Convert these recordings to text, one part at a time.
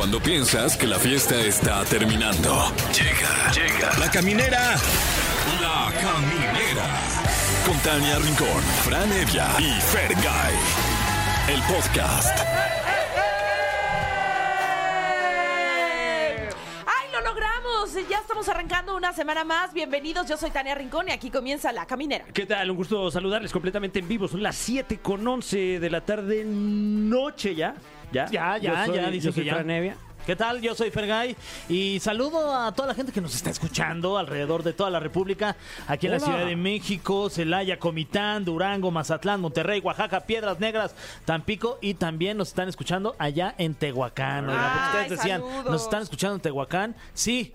Cuando piensas que la fiesta está terminando. Llega, llega. La caminera. La caminera. Con Tania Rincón, Fran Evia y Fergay. El podcast. Ya estamos arrancando una semana más. Bienvenidos, yo soy Tania Rincón y aquí comienza La Caminera. ¿Qué tal? Un gusto saludarles completamente en vivo. Son las 7 con 11 de la tarde, noche ya. Ya, Ya, ya, Yo soy- ya, dice yo soy que ya. Fran Evia. ¿Qué tal? Yo soy Fergay y saludo a toda la gente que nos está escuchando alrededor de toda la República, aquí en la. Ciudad de México, Celaya, Comitán, Durango, Mazatlán, Monterrey, Oaxaca, Piedras Negras, Tampico y también nos están escuchando allá en Tehuacán. Ay, ustedes decían, saludos. ¿nos están escuchando en Tehuacán? Sí,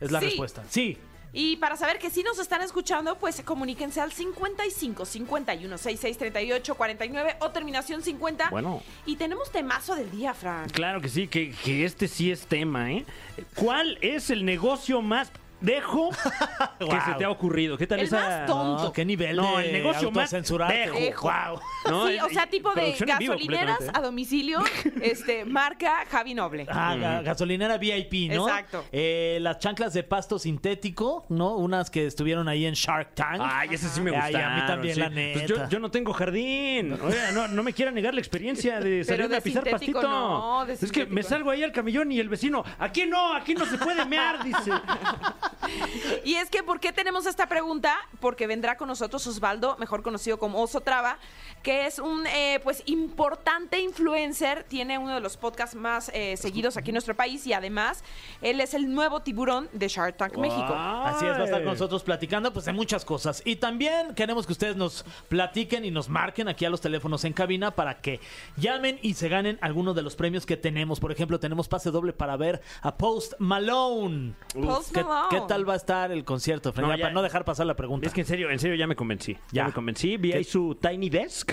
es la Sí. respuesta. Sí. Y para saber que sí nos están escuchando, pues comuníquense al 55 51 66 38 49 o terminación 50. Bueno. Y tenemos temazo del día, Fran. Claro que sí, que, que este sí es tema, ¿eh? ¿Cuál es el negocio más dejo que Wow. se te ha ocurrido? ¿Qué tal El esa? más tonto. No, ¿Qué nivel No, de el negocio más autocensurarte? dejo. Dejo. Wow. No, sí, eh, o sea, tipo de producción en vivo gasolineras completamente, a ¿eh? domicilio, este, marca Javi Noble. Ah, ga- gasolinera VIP, ¿no? Exacto. Eh, las chanclas de pasto sintético, ¿no? Unas que estuvieron ahí en Shark Tank. Ay, ese sí me Ay, gusta. a mí también, la neta. yo, yo no tengo jardín. Oiga, no, no me quiera negar la experiencia de salirme de a pisar sintético pastito. no, de es que me salgo ahí al camellón y el vecino, aquí no, aquí no se puede mear, dice. up. Y es que, ¿por qué tenemos esta pregunta? Porque vendrá con nosotros Osvaldo, mejor conocido como Oso Traba, que es un eh, pues importante influencer, tiene uno de los podcasts más eh, seguidos aquí en nuestro país y además él es el nuevo tiburón de Shark Tank México. Así es, va a estar con nosotros platicando pues de muchas cosas. Y también queremos que ustedes nos platiquen y nos marquen aquí a los teléfonos en cabina para que llamen y se ganen algunos de los premios que tenemos. Por ejemplo, tenemos pase doble para ver a Post Malone. Post ¿Qué, Malone. qué tal va a estar el concierto, Fran? No, Ya, ya- para no dejar pasar la pregunta. Es que en serio, en serio ya me convencí. Ya, Ya. me convencí. Vi ahí su Tiny Desk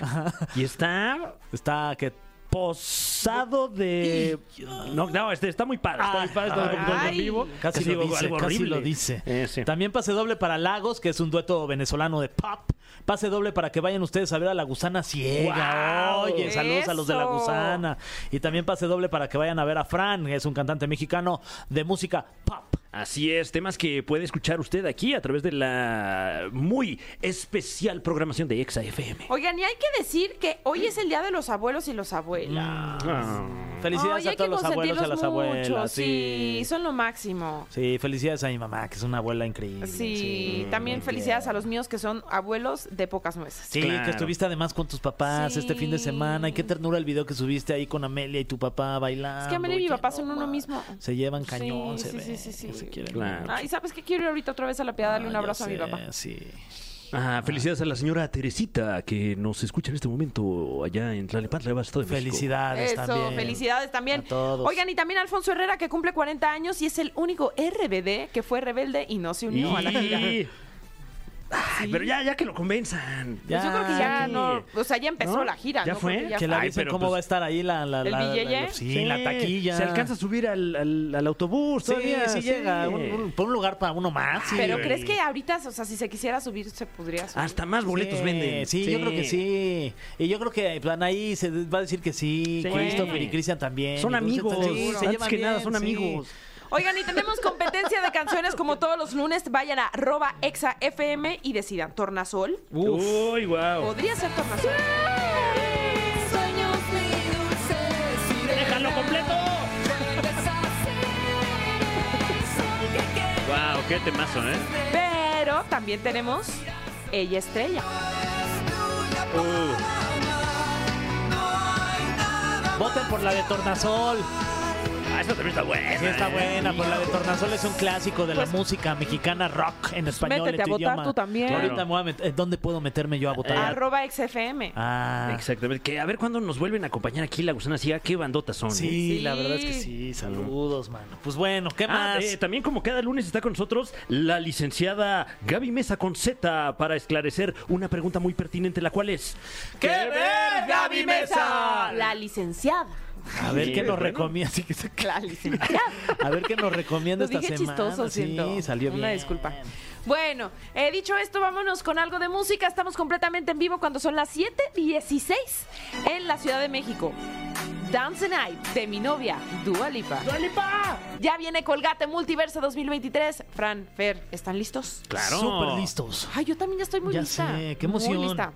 y está Está que posado de. No, no, este está muy padre. Está muy padre. Está como todo en vivo. Casi digo, lo dice, algo casi horrible. lo dice. Eh, sí. También pase doble para Lagos, que es un dueto venezolano de pop. Pase doble para que vayan ustedes a ver a la gusana ciega. ¡Guau! Oye, saludos a los de la ¡Eso! gusana. Y también pase doble para que vayan a ver a Fran, que es un cantante mexicano de música pop. Así es, temas que puede escuchar usted aquí a través de la muy especial programación de Exa FM. Oigan, y hay que decir que hoy es el Día de los Abuelos y los abuelas. Ah. Felicidades Ay, a todos los abuelos y a las mucho, abuelas. Sí, Sí. son lo máximo. Sí, felicidades a mi mamá, que es una abuela increíble. Sí, también felicidades a los míos que son abuelos de pocas nueces. Sí, Claro. que estuviste además con tus papás Sí. este fin de semana. Y qué ternura el video que subiste ahí con Amelia y tu papá bailando. Es que Amelia y mi papá son uno mismo. Se llevan cañón, Sí, se sí, ven, sí, sí, sí. Se quieren Claro. Ay, ¿sabes qué? Quiero ir ahorita otra vez a la piedad, darle un Ah, abrazo a mi sé, papá. Sí. Ah, felicidades a la señora Teresita que nos escucha en este momento allá en Tlalnepantla, Estado de México. Felicidades Eso, también. felicidades también. A todos. Oigan, y también Alfonso Herrera, que cumple 40 años y es el único RBD que fue rebelde y no se unió a la gira. Y... Ay, pero ya, ya que lo convenzan. Pues yo creo que ya Sí. no, o sea, ya empezó ¿No? la gira. ¿Ya ¿no? fue? Ya Que le Ay, avisen pero cómo pues- va a estar ahí la... la, ¿El la- la- billete? sí, la taquilla. Se alcanza a subir al, al, al autobús Sí, todavía. sí, llega. Un, un- por un lugar para uno más. sí. Pero. ¿crees que ahorita, o sea, si se quisiera subir, se podría subir? Hasta más boletos Sí, venden. Sí, yo creo que sí. Y yo creo que plan ahí se va a decir que sí. Sí. Christopher y Cristian también. Son amigos. también. Sí, se Antes que nada, son sí. amigos. Oigan, y tenemos competencia de canciones como todos los lunes. Vayan a arroba exa FM y decidan. ¿Tornasol? Uy, wow. Podría ser Tornasol. ¡Déjalo completo! Wow, qué temazo, ¿eh? Pero también tenemos Ella Estrella. Voten por la de Tornasol. Ah, esa también está buena. Sí, está ¿eh? buena. Por la de. Tornasol es un clásico de Pues- la música mexicana rock en español. métete en tu a votar idioma. tú también. Claro. Ahorita me voy a meter- ¿Dónde puedo meterme yo a votar? Arroba XFM. Ah, Exactamente. Que a ver cuándo nos vuelven a acompañar aquí la gusana ciega. Qué bandotas son. ¿eh? sí, la verdad es que sí. Saludos, mano. Pues bueno, ¿qué Ah, más? eh, también como cada lunes está con nosotros la licenciada Gaby Mesa con Z para esclarecer una pregunta muy pertinente, la cual es... ¡Qué ver, Gaby Mesa! La licenciada. A ver Sí, qué nos bueno. recomienda. sí que se-. A ver qué nos recomienda esta dije semana. chistoso, siento. Sí, salió bien. Una disculpa. Bueno, he dicho esto, vámonos con algo de música. Estamos completamente en vivo cuando son las 7:16 en la Ciudad de México. Dance the Night de mi novia, Dua Lipa. Ya viene Colgate Multiverso 2023. Fran, Fer, ¿están listos? Claro. Súper listos. Ay, yo también ya estoy muy Ya lista. sé, qué emoción. Muy lista.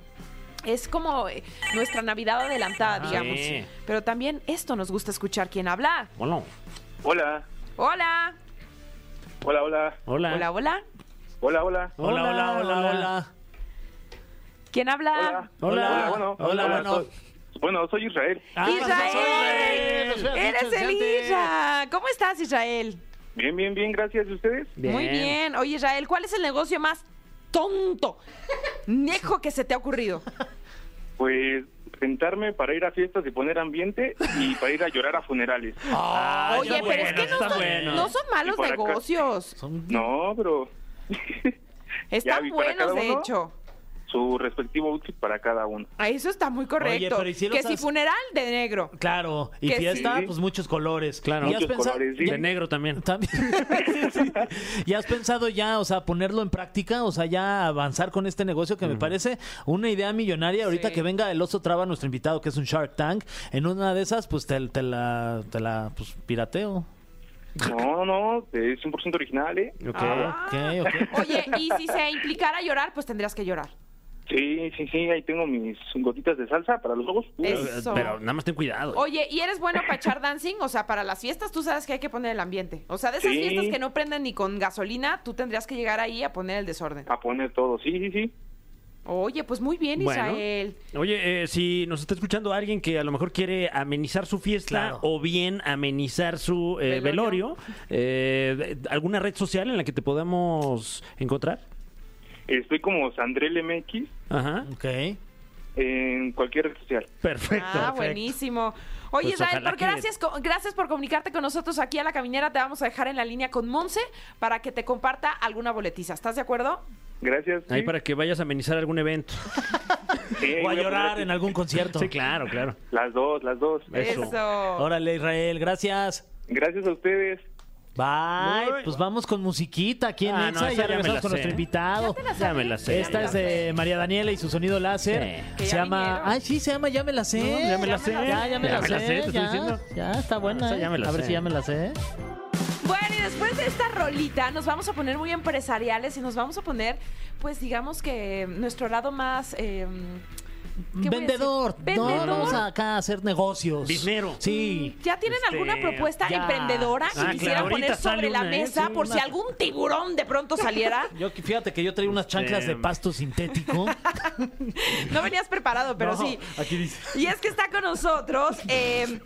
Es como eh, nuestra Navidad adelantada, Ah, digamos. sí. Pero también esto nos gusta escuchar quién habla. Hola. Hola, Hola. hola, hola, Hola. Hola, hola. hola, hola. Hola, hola, hola, hola. ¿Quién habla? Hola. Hola. bueno. Hola, bueno. Soy, bueno, soy Israel. Ah, Israel. nos hubieras Eres el. Isra. ¿Cómo estás, Israel? Bien, bien, bien, gracias. ¿Y ustedes? Muy bien. Oye, Israel, ¿cuál es el negocio más tonto, nejo que se te ha ocurrido? Pues rentarme para ir a fiestas y poner ambiente y para ir a llorar a funerales. Ah, Oye, ya pero es que no son, bueno. no son malos acá. negocios. Son- No, pero Están buenos, de uno. hecho. Su respectivo outfit para cada uno. Ah, Eso está muy correcto. pero ¿y si que si funeral de negro. Claro, y Que fiesta, sí. pues muchos colores. Claro. ¿Y has Muchos pensado- colores, sí. De negro también. También. Sí. ¿Y has pensado ya, o sea, ponerlo en práctica, o sea, ya avanzar con este negocio que me parece una idea millonaria? Ahorita Sí. que venga el oso traba, nuestro invitado, que es un Shark Tank, en una de esas, pues te, te la, te la pues, pirateo. No, no, es 100% original, ¿eh? Ok. Ah. Ok, ok. Oye, y si se implicara llorar, pues tendrías que llorar. Sí, sí, sí, ahí tengo mis gotitas de salsa para los ojos. Pero, Eso. pero nada más ten cuidado. Oye, ¿y eres bueno para echar dancing? O sea, para las fiestas tú sabes que hay que poner el ambiente. O sea, de esas Sí. fiestas que no prenden ni con gasolina, tú tendrías que llegar ahí a poner el desorden. A poner todo, sí, sí, sí. Oye, pues muy bien, Bueno. Israel. Oye, eh, si nos está escuchando alguien que a lo mejor quiere amenizar su fiesta Claro. o bien amenizar su eh, Velorio. velorio, eh, ¿alguna red social en la que te podamos encontrar? Estoy como Sandrel MX Ajá. Ok. en cualquier red social. Perfecto. Ah, perfecto. buenísimo. Oye, Pues Israel, ojalá por que- gracias, co- gracias por comunicarte con nosotros aquí a la caminera. Te vamos a dejar en la línea con Monse para que te comparta alguna boletiza. ¿Estás de acuerdo? Gracias. Ahí sí. para que vayas a amenizar algún evento. Sí, O a llorar en algún concierto. Sí, claro, claro. Las dos, las dos. Eso. Órale, Israel, gracias. Gracias a ustedes. Bye. Muy- Pues vamos con musiquita aquí en Ah, Exa no, y esa ya ya me regresamos la con sé. nuestro invitado. Ya me la sé. Esta es de María Daniela y su sonido láser. Sí. Que Se ya llama. vinieron. Ay, sí, se llama Ya me la sé. No, ya me la sé. Ya, ya me Ya la me la sé. te estoy ya, diciendo. ya, está buena. ¿eh? ya me la A ver sé. si ya me la sé. Bueno, y después de esta rolita nos vamos a poner muy empresariales y nos vamos a poner, pues digamos que nuestro lado más... eh, ¿qué voy a Vendedor. No, Vendedor. vamos acá a hacer negocios. Biznero. Sí. ¿Ya tienen Este, alguna propuesta ya. emprendedora que Ah, quisieran claro, poner sobre la una, ¿eh? mesa Sí, por si algún tiburón de pronto saliera? Yo, fíjate que yo traía unas chanclas de Este- pasto sintético. No venías preparado, pero No, sí. Aquí dice. Y es que está con nosotros eh,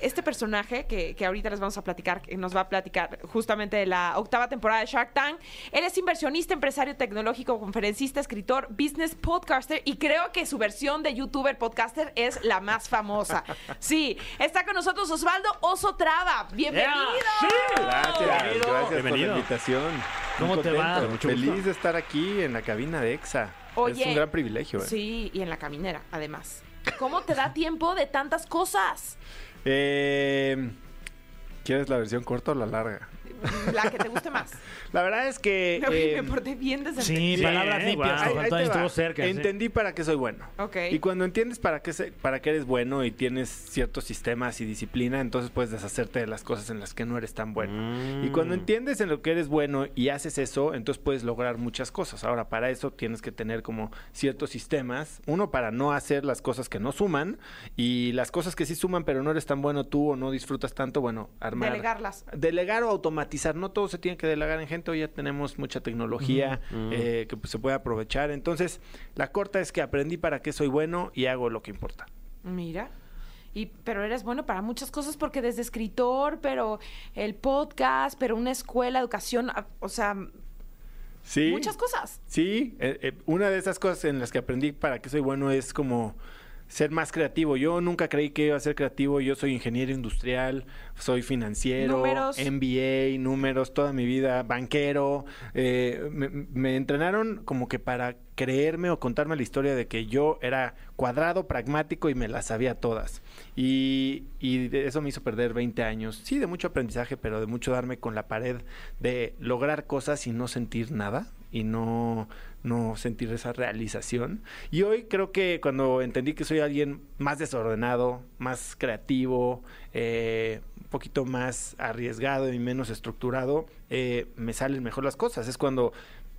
este personaje que, que ahorita les vamos a platicar, que nos va a platicar justamente de la octava temporada de Shark Tank. Él es inversionista, empresario tecnológico, conferencista, escritor, business podcaster y creo que su versión de youtuber podcaster es la más famosa. Sí, está con nosotros Osvaldo Oso Traba. Bienvenido. Gracias, gracias por la invitación. Muy ¿Cómo te va? Mucho Feliz gusto. de estar aquí en la cabina de EXA. Oye, es un gran privilegio. ¿eh? Sí, y en la caminera, además. ¿Cómo te da tiempo de tantas cosas? Eh, ¿Quieres la versión corta o la larga? La que te guste más. La verdad es que... Oye, eh, me porté bien desde Sí, Sí, palabras eh, limpias. te ahí- ahí estuvo cerca, sí. Entendí para qué soy bueno. Ok. Y cuando entiendes para qué, se- para qué eres bueno y tienes ciertos sistemas y disciplina, entonces puedes deshacerte de las cosas en las que no eres tan bueno. Mm. Y cuando entiendes en lo que eres bueno y haces eso, entonces puedes lograr muchas cosas. Ahora, para eso tienes que tener como ciertos sistemas. Uno, para no hacer las cosas que no suman y las cosas que sí suman, pero no eres tan bueno tú o no disfrutas tanto, bueno, armar. Delegarlas. Delegar o automatizar. No todo se tiene que delegar en gente. Hoy ya tenemos mucha tecnología eh, que pues, se puede aprovechar. Entonces, la corta es que aprendí para qué soy bueno y hago lo que importa. Mira. Y, pero eres bueno para muchas cosas porque desde escritor, pero el podcast, pero una escuela, educación, a- o sea, Sí. muchas cosas. Sí, eh, eh, una de esas cosas en las que aprendí para qué soy bueno es como ser más creativo. Yo nunca creí que iba a ser creativo. Yo soy ingeniero industrial, soy financiero, Números. MBA, números, toda mi vida, banquero. Eh, me, me entrenaron como que para creerme o contarme la historia de que yo era cuadrado, pragmático y me las sabía todas. Y, y eso me hizo perder 20 años. Sí, de mucho aprendizaje, pero de mucho darme con la pared de lograr cosas y no sentir nada y no, no sentir esa realización. Y hoy creo que cuando entendí que soy alguien más desordenado, más creativo, eh, un poquito más arriesgado y menos estructurado, eh, me salen mejor las cosas. Es cuando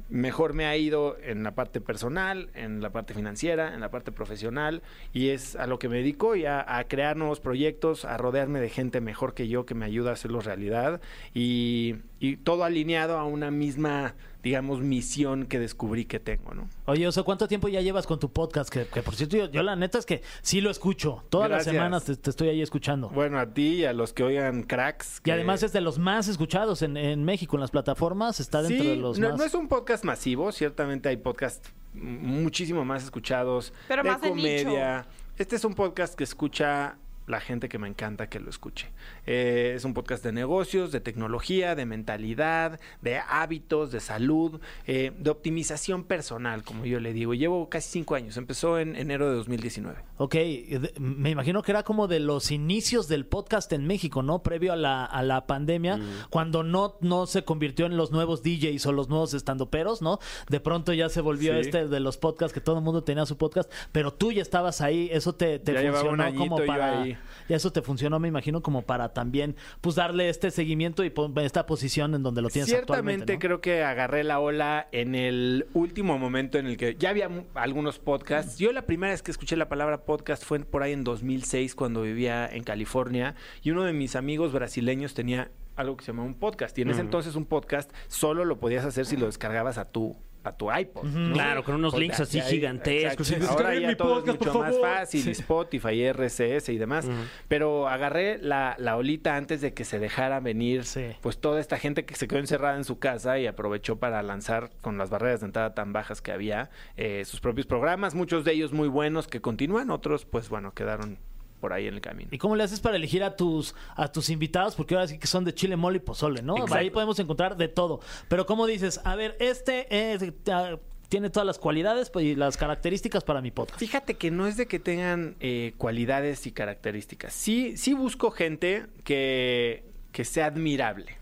mejor me ha ido en la parte personal, en la parte financiera, en la parte profesional y es a lo que me dedico y a, crear nuevos proyectos, a rodearme de gente mejor que yo que me ayuda a hacerlos realidad y todo alineado a una misma, digamos, misión que descubrí que tengo, ¿no? Oye, Oso, ¿cuánto tiempo ya llevas con tu podcast? Que, que, por cierto, yo, yo la neta es que sí lo escucho. Todas las semanas te, te estoy ahí escuchando. Bueno, a ti y a los que oigan cracks. y además es de los más escuchados en, en México, en las plataformas. Está dentro Sí, de los no, más... no es un podcast masivo, ciertamente hay podcasts muchísimo más escuchados. Pero más de comedia. Este es un podcast que escucha la gente que me encanta que lo escuche. Eh, es un podcast de negocios, de tecnología, de mentalidad, de hábitos, de salud, eh, de optimización personal, como yo le digo. Llevo casi cinco años, empezó en enero de 2019. Ok, de- me imagino que era como de los inicios del podcast en México, ¿no? Previo a la, a la pandemia, cuando no, no se convirtió en los nuevos DJs o los nuevos estandoperos, ¿no? De pronto ya se volvió Sí. este de los podcasts que todo el mundo tenía su podcast, pero tú ya estabas ahí, eso te, te Ya funcionó como para... ahí. Ya eso te funcionó, me imagino, como para también, pues darle este seguimiento y esta posición en donde lo tienes Ciertamente actualmente, ¿no? creo que agarré la ola en el último momento en el que ya había algunos podcasts. Yo la primera vez que escuché la palabra podcast fue por ahí en 2006 cuando vivía en California y uno de mis amigos brasileños tenía algo que se llama un podcast y en ese entonces un podcast solo lo podías hacer si lo descargabas a tu a tu iPod. ¿no? Claro, con unos Pues, links así gigantescos. Ahora ya mi todo podcast, es mucho por más fácil, Spotify, RSS y demás. Pero agarré la, la olita antes de que se dejara venir Sí. pues toda esta gente que se quedó encerrada en su casa y aprovechó para lanzar con las barreras de entrada tan bajas que había eh, sus propios programas, muchos de ellos muy buenos que continúan, otros pues bueno, quedaron por ahí en el camino. ¿Y cómo le haces para elegir a tus a tus invitados? Porque ahora sí que son de chile, mole y pozole, ¿no? Exacto. Ahí podemos encontrar de todo. Pero ¿cómo dices? A ver, este es- ah, tiene todas las cualidades pues, y las características para mi podcast. Fíjate que no es de que tengan eh, cualidades y características. Sí, sí busco gente que, que sea admirable.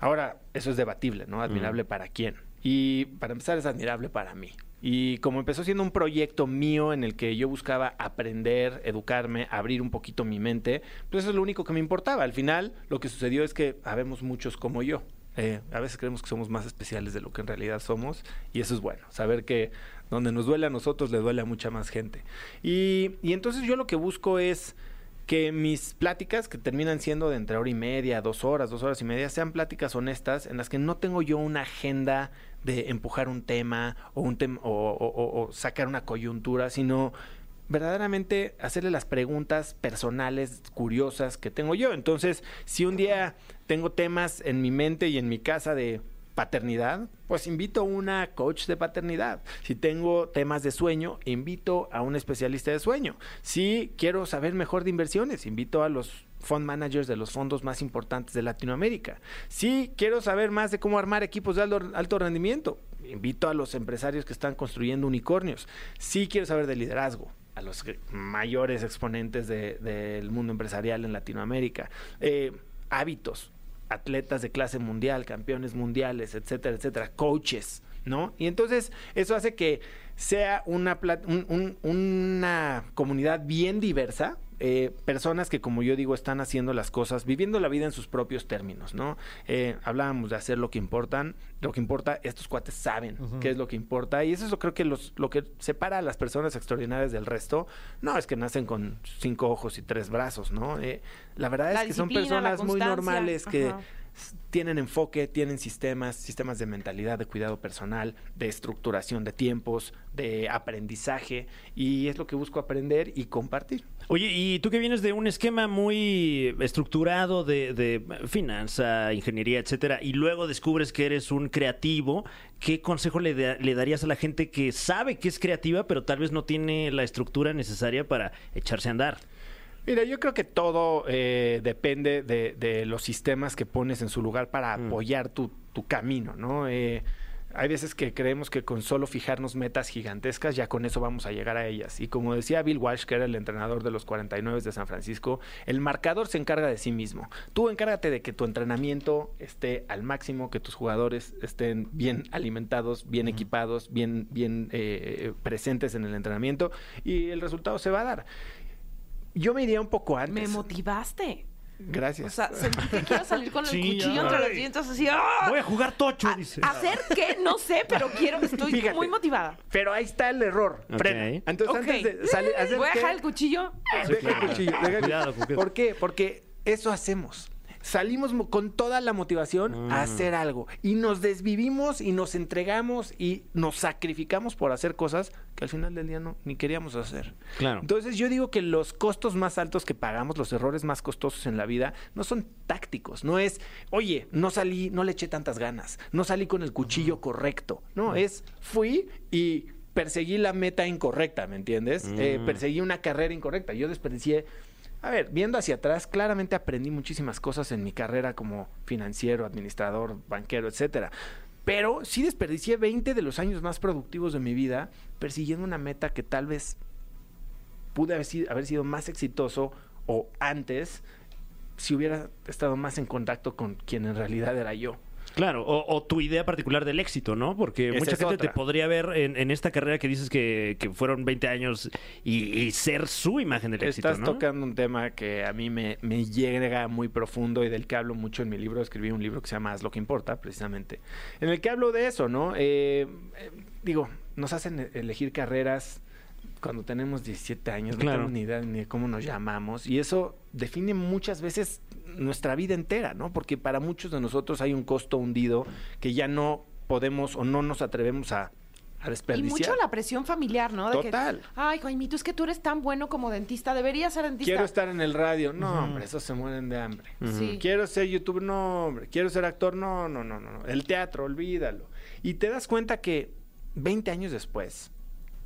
Ahora, eso es debatible, ¿no? Admirable para quién. Y para empezar es admirable para mí. Y como empezó siendo un proyecto mío en el que yo buscaba aprender, educarme, abrir un poquito mi mente, pues eso es lo único que me importaba. Al final, lo que sucedió es que habemos muchos como yo. Eh, a veces creemos que somos más especiales de lo que en realidad somos y eso es bueno, saber que donde nos duele a nosotros le duele a mucha más gente. Y, y entonces yo lo que busco es que mis pláticas, que terminan siendo de entre hora y media, dos horas, dos horas y media, sean pláticas honestas en las que no tengo yo una agenda de empujar un tema o, un o- o sacar una coyuntura, sino verdaderamente hacerle las preguntas personales, curiosas que tengo yo. Entonces, si un día tengo temas en mi mente y en mi casa de paternidad, pues invito a una coach de paternidad. Si tengo temas de sueño, invito a un especialista de sueño. Si quiero saber mejor de inversiones, invito a los fund managers de los fondos más importantes de Latinoamérica. Si quiero saber más de cómo armar equipos de alto, rendimiento, invito a los empresarios que están construyendo unicornios. Si quiero saber de liderazgo, a los mayores exponentes de- del mundo empresarial en Latinoamérica. Eh, hábitos, atletas de clase mundial, campeones mundiales, etcétera, etcétera, coaches, ¿no? Y entonces eso hace que sea una, un- una comunidad bien diversa, eh, personas que, como yo digo, están haciendo las cosas, viviendo la vida en sus propios términos, ¿no? Eh, hablábamos de hacer lo que importan, lo que importa, estos cuates saben qué es lo que importa, y eso es lo creo que los, lo que separa a las personas extraordinarias del resto, no es que nacen con cinco ojos y tres brazos, ¿no? Eh, la verdad La es que son personas muy normales que Ajá. Tienen enfoque, tienen sistemas, sistemas de mentalidad, de cuidado personal, de estructuración de tiempos, de aprendizaje, y es lo que busco aprender y compartir. Oye, y tú que vienes de un esquema muy estructurado de, de finanza, ingeniería, etcétera, y luego descubres que eres un creativo, ¿qué consejo le darías a la gente que sabe que es creativa, pero tal vez no tiene la estructura necesaria para echarse a andar? Mira, yo creo que todo eh, depende de, de los sistemas que pones en su lugar para apoyar tu, tu camino, ¿no? Eh, hay veces que creemos que con solo fijarnos metas gigantescas ya con eso vamos a llegar a ellas. Y como decía Bill Walsh, que era el entrenador de los 49 de San Francisco, el marcador se encarga de sí mismo. Tú encárgate de que tu entrenamiento esté al máximo, que tus jugadores estén bien alimentados, bien equipados, bien, bien eh, presentes en el entrenamiento y el resultado se va a dar. Yo me iría un poco antes. Me motivaste. Gracias. O sea, sentí que quiero salir con el Sí, cuchillo entre los dientes así. ¡ah! Voy a jugar tocho, A- dice. ¿Hacer qué? No sé, pero quiero, estoy Fíjate. muy motivada. Pero ahí está el error. Ok. Frena. Entonces, Ok. antes de salir, hacer Voy a qué? dejar el cuchillo. Deja el cuchillo, deja el Cuidado, porque- ¿Por qué? Porque eso hacemos. Salimos mo- con toda la motivación a hacer algo. Y nos desvivimos y nos entregamos y nos sacrificamos por hacer cosas que al final del día no ni queríamos hacer. Claro. Entonces yo digo que los costos más altos que pagamos, los errores más costosos en la vida, no son tácticos, no es, oye, no salí, no le eché tantas ganas, no salí con el cuchillo correcto, no, es, fui y perseguí la meta incorrecta, ¿me entiendes? Eh, perseguí una carrera incorrecta, yo desperdicié... A ver, viendo hacia atrás, claramente aprendí muchísimas cosas en mi carrera como financiero, administrador, banquero, etcétera. Pero sí desperdicié 20 de los años más productivos de mi vida persiguiendo una meta que tal vez pude haber sido, haber sido más exitoso o antes si hubiera estado más en contacto con quien en realidad era yo. Claro, o, o tu idea particular del éxito, ¿no? Porque Esa mucha gente otra. te podría ver en, en esta carrera que dices que, que fueron 20 años y, y ser su imagen del éxito, Estás ¿no? tocando un tema que a mí me, me llega muy profundo y del que hablo mucho en mi libro. Escribí un libro que se llama Haz lo que importa, precisamente. En el que hablo de eso, ¿no? Eh, eh, digo, nos hacen e- elegir carreras cuando tenemos 17 años, no tenemos ni idea ni de cómo nos llamamos. Y eso define muchas veces nuestra vida entera, ¿no? Porque para muchos de nosotros hay un costo hundido que ya no podemos o no nos atrevemos a, a Y desperdiciar. mucho la presión familiar, ¿no? De que, Total. Ay, Jaimito, es que tú eres tan bueno como dentista. Deberías ser dentista. Quiero estar en el radio. No, hombre, esos se mueren de hambre. Sí. Quiero ser youtuber, no, hombre. Quiero ser actor, no, no, no, no. no. El teatro, olvídalo. Y te das cuenta que 20 años después,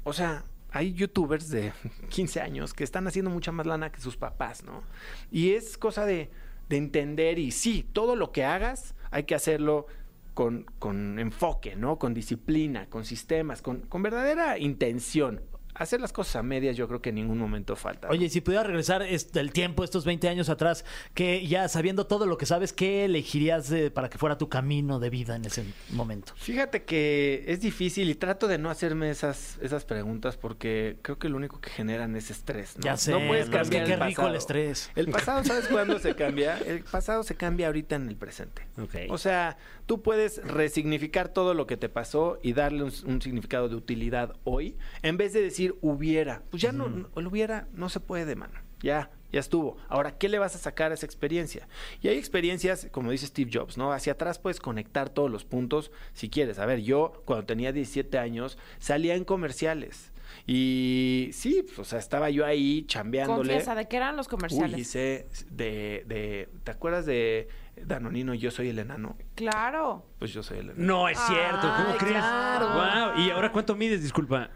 o sea, hay youtubers de 15 años que están haciendo mucha más lana que sus papás, ¿no? Y es cosa de, de entender y sí, todo lo que hagas hay que hacerlo con, con enfoque, ¿no? Con disciplina, con sistemas, con, con verdadera intención. Hacer las cosas a medias yo creo que en ningún momento falta. ¿no? Oye, si pudiera regresar es- el tiempo, estos 20 años atrás, que ya sabiendo todo lo que sabes, ¿qué elegirías de- para que fuera tu camino de vida en ese momento? Fíjate que es difícil y trato de no hacerme esas, esas preguntas porque creo que lo único que generan es estrés. ¿no? Ya sé, no puedes pero es que cambiar qué el rico el pasado. estrés. El pasado, ¿sabes cuándo se cambia? El pasado se cambia ahorita en el presente. Ok. O sea, tú puedes resignificar todo lo que te pasó y darle un, un significado de utilidad hoy, en vez de decir hubiera. Pues ya no, no- el hubiera no se puede, mano. Ya, ya estuvo. Ahora, ¿qué le vas a sacar a esa experiencia? Y hay experiencias, como dice Steve Jobs, ¿no? Hacia atrás puedes conectar todos los puntos si quieres. A ver, yo cuando tenía 17 años salía en comerciales. Y sí, pues, o sea, estaba yo ahí chambeándole. Confiesa, ¿de qué eran los comerciales? Uy, hice de, de... ¿Te acuerdas de Danonino, Yo soy el enano? Claro. Pues yo soy el enano. No es cierto, ¿cómo Ay, crees? claro. Wow. ¿Y ahora cuánto mides? Disculpa.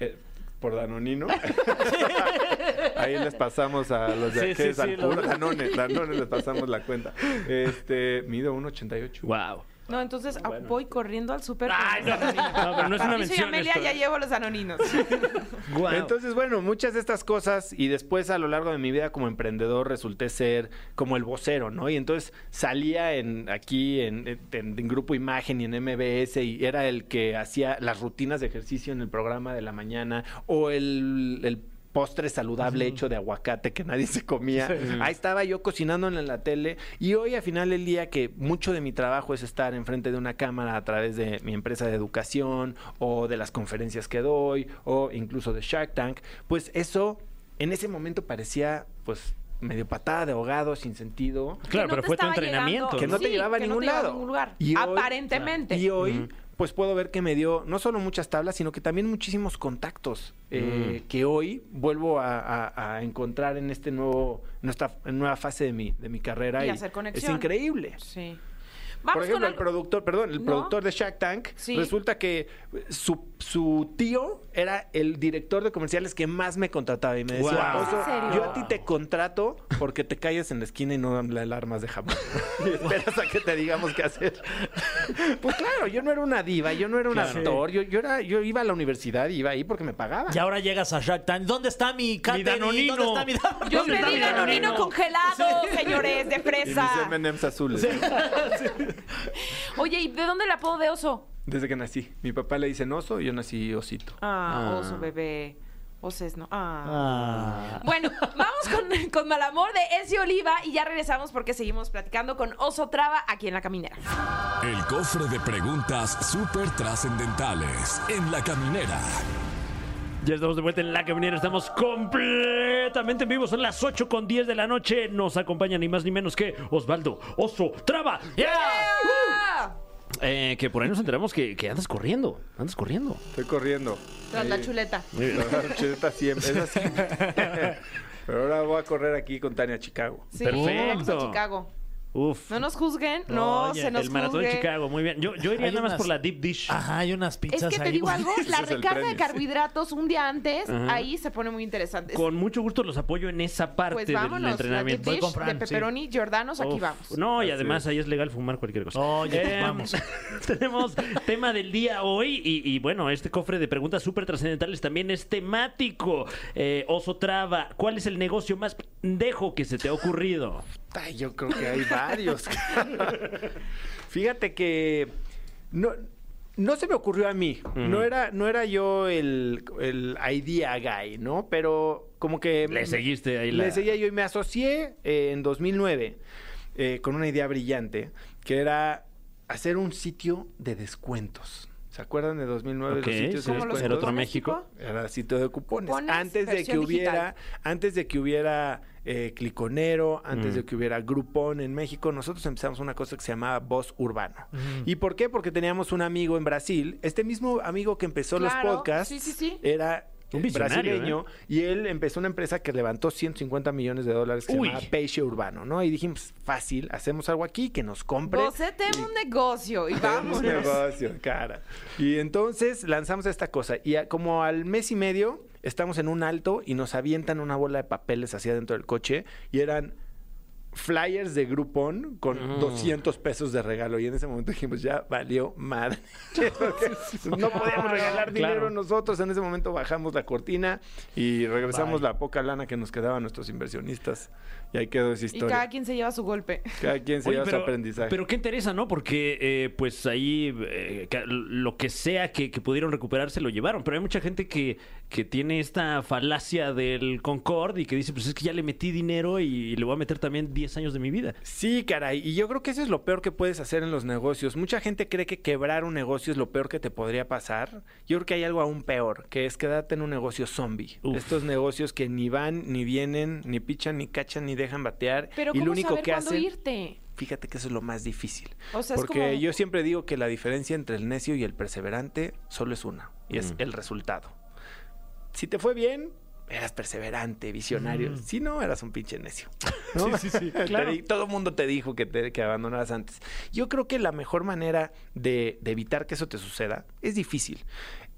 Eh, ¿Por Danonino? Ahí les pasamos a los de Sí, aquí sí, de San lo- puro Danone, Danone les pasamos la cuenta. Este, mido 1.88. Wow. No, entonces ah, voy corriendo al súper. No, pero no es una Y soy mención. Amelia, esto. ya llevo los anoninos. Guau. Entonces, bueno, muchas de estas cosas y después a lo largo de mi vida como emprendedor resulté ser como el vocero, ¿no? Y entonces salía en aquí en, en- en Grupo Imagen y en MBS y era el que hacía las rutinas de ejercicio en el programa de la mañana o el, el postre saludable hecho de aguacate que nadie se comía. Ahí estaba yo cocinando en la tele y hoy al final del día que mucho de mi trabajo es estar enfrente de una cámara a través de mi empresa de educación o de las conferencias que doy o incluso de Shark Tank, pues eso en ese momento parecía pues medio patada de ahogado, sin sentido. Claro, no pero fue tu entrenamiento. llegando- Que no te Sí, llevaba a no ningún lado. ningún lugar. Y hoy- Aparentemente. Y hoy, pues puedo ver que me dio no solo muchas tablas, sino que también muchísimos contactos eh, Mm. que hoy vuelvo a, a- a encontrar en este nuevo, nuestra nueva fase de mi, de mi carrera. Y hacer Es conexión. increíble. Sí. Vamos Por ejemplo, con el productor, perdón, el ¿No? productor de Shark Tank, Sí. resulta que su, su tío era el director de comerciales que más me contrataba y me decía, Guau. "Oso, ¿En serio? yo a ti te contrato porque te calles en la esquina y no la alarmas de jamón. y esperas a que te digamos qué hacer. pues claro, yo no era una diva, yo no era un Claro. actor, yo, yo, era, yo iba a la universidad y iba ahí porque me pagaban. Y ahora llegas a Shark Tank. ¿Dónde está mi? Danonino. ¿Dónde está mi Danonino? Yo ¿Dónde está pedí danonino Danonino? congelado, señores, de y mis fresa. M&M's azules. Oye, ¿y de dónde el apodo de oso? Desde que nací. Mi papá le dice oso y yo nací osito. Ah, Ah. oso, bebé. Oses, no. Ah. Ah. Bueno, vamos con, con Malamor de Ezio Oliva y ya regresamos porque seguimos platicando con Oso Traba aquí en La Caminera. El cofre de preguntas súper trascendentales en la caminera. Ya estamos de vuelta en la caminera, estamos completamente en vivo, son las 8 con 10 de la noche, nos acompaña ni más ni menos que Osvaldo Oso Traba. ¡Ah! Eh, que por ahí nos enteramos que, que andas corriendo, andas corriendo. Estoy corriendo. Tras la Ahí. chuleta. Muy bien. La chuleta siempre, es así. Pero ahora voy a correr aquí con Tania Chicago. Sí, Perfecto. vamos a Chicago. Uf. No nos juzguen, no Oye, se nos el maratón de. Chicago, muy bien. Yo, yo iría Hay nada más unas- por la deep dish. Ajá, hay unas Es pizzas que te ahí. digo algo, la es el recarga de premio, carbohidratos un día antes, Ajá. ahí se pone muy interesante. Con mucho gusto los apoyo en esa parte pues del vámonos, la deep entrenamiento. Voy dish de sí. pepperoni Giordanos, aquí Uf, vamos. No, y Así además es. ahí es legal fumar cualquier cosa. Oye, pues Eh, vamos. tenemos tema del día hoy y, y bueno, este cofre de preguntas súper trascendentales también es temático. Eh, Oso Traba, ¿cuál es el negocio más pendejo que se te ha ocurrido? Ay, yo creo que hay varios. Fíjate que no, no se me ocurrió a mí. No era, no era yo el, el idea guy, ¿no? Pero como que... Le seguiste ahí la... Le seguía yo y me asocié eh, en 2009 eh, con una idea brillante que era hacer un sitio de descuentos. ¿Se acuerdan de 2009 Ok, los sitios sí, de ¿Cómo los descuentos? era otro México. Era sitio de cupones. Cupones, antes de que hubiera, antes de que hubiera eh, Cliconero, antes Mm. de que hubiera Groupon en México, nosotros empezamos una cosa que se llamaba Voz Urbano. ¿Y por qué? Porque teníamos un amigo en Brasil, este mismo amigo que empezó Claro, los podcasts, sí, sí, sí. era Un visionario, brasileño y él empezó una empresa que levantó 150 millones de dólares que se Uy. llamaba Peixe Urbano, ¿no? Y dijimos, fácil, hacemos algo aquí que nos compre. Vos tenemos un negocio y vamos. negocio, cara. Y entonces lanzamos esta cosa. Y a- como al mes y medio estamos en un alto y nos avientan una bola de papeles hacia dentro del coche y eran flyers de Groupon con Mm. 200 pesos de regalo. Y en ese momento dijimos, ya valió madre. No podíamos regalar dinero Claro. nosotros. En ese momento bajamos la cortina y regresamos Bye. la poca lana que nos quedaba a nuestros inversionistas. Y ahí quedó esa Y historia. cada quien se lleva su golpe. Cada quien se Oye, lleva su aprendizaje. pero qué interesa, ¿no? Porque eh, pues ahí eh, lo que sea que, que pudieron recuperar se lo llevaron. Pero hay mucha gente que, que tiene esta falacia del Concord y que dice, pues es que ya le metí dinero y le voy a meter también 10 años de mi vida. Sí, caray. Y yo creo que eso es lo peor que puedes hacer en los negocios. Mucha gente cree que quebrar un negocio es lo peor que te podría pasar. Yo creo que hay algo aún peor, que es quedarte en un negocio zombie. Uf. Estos negocios que ni van, ni vienen, ni pichan, ni cachan, ni dejan batear. Pero y ¿cómo lo único saber que hacen, irte? fíjate que eso es lo más difícil. O sea, es Porque como- yo siempre digo que la diferencia entre el necio y el perseverante solo es una, y es Mm. el resultado. Si te fue bien, eras perseverante, visionario. Si no, eras un pinche necio. ¿no? Sí, sí, sí, claro. todo el mundo te dijo que, te, que abandonaras antes. Yo creo que la mejor manera de, de evitar que eso te suceda es difícil,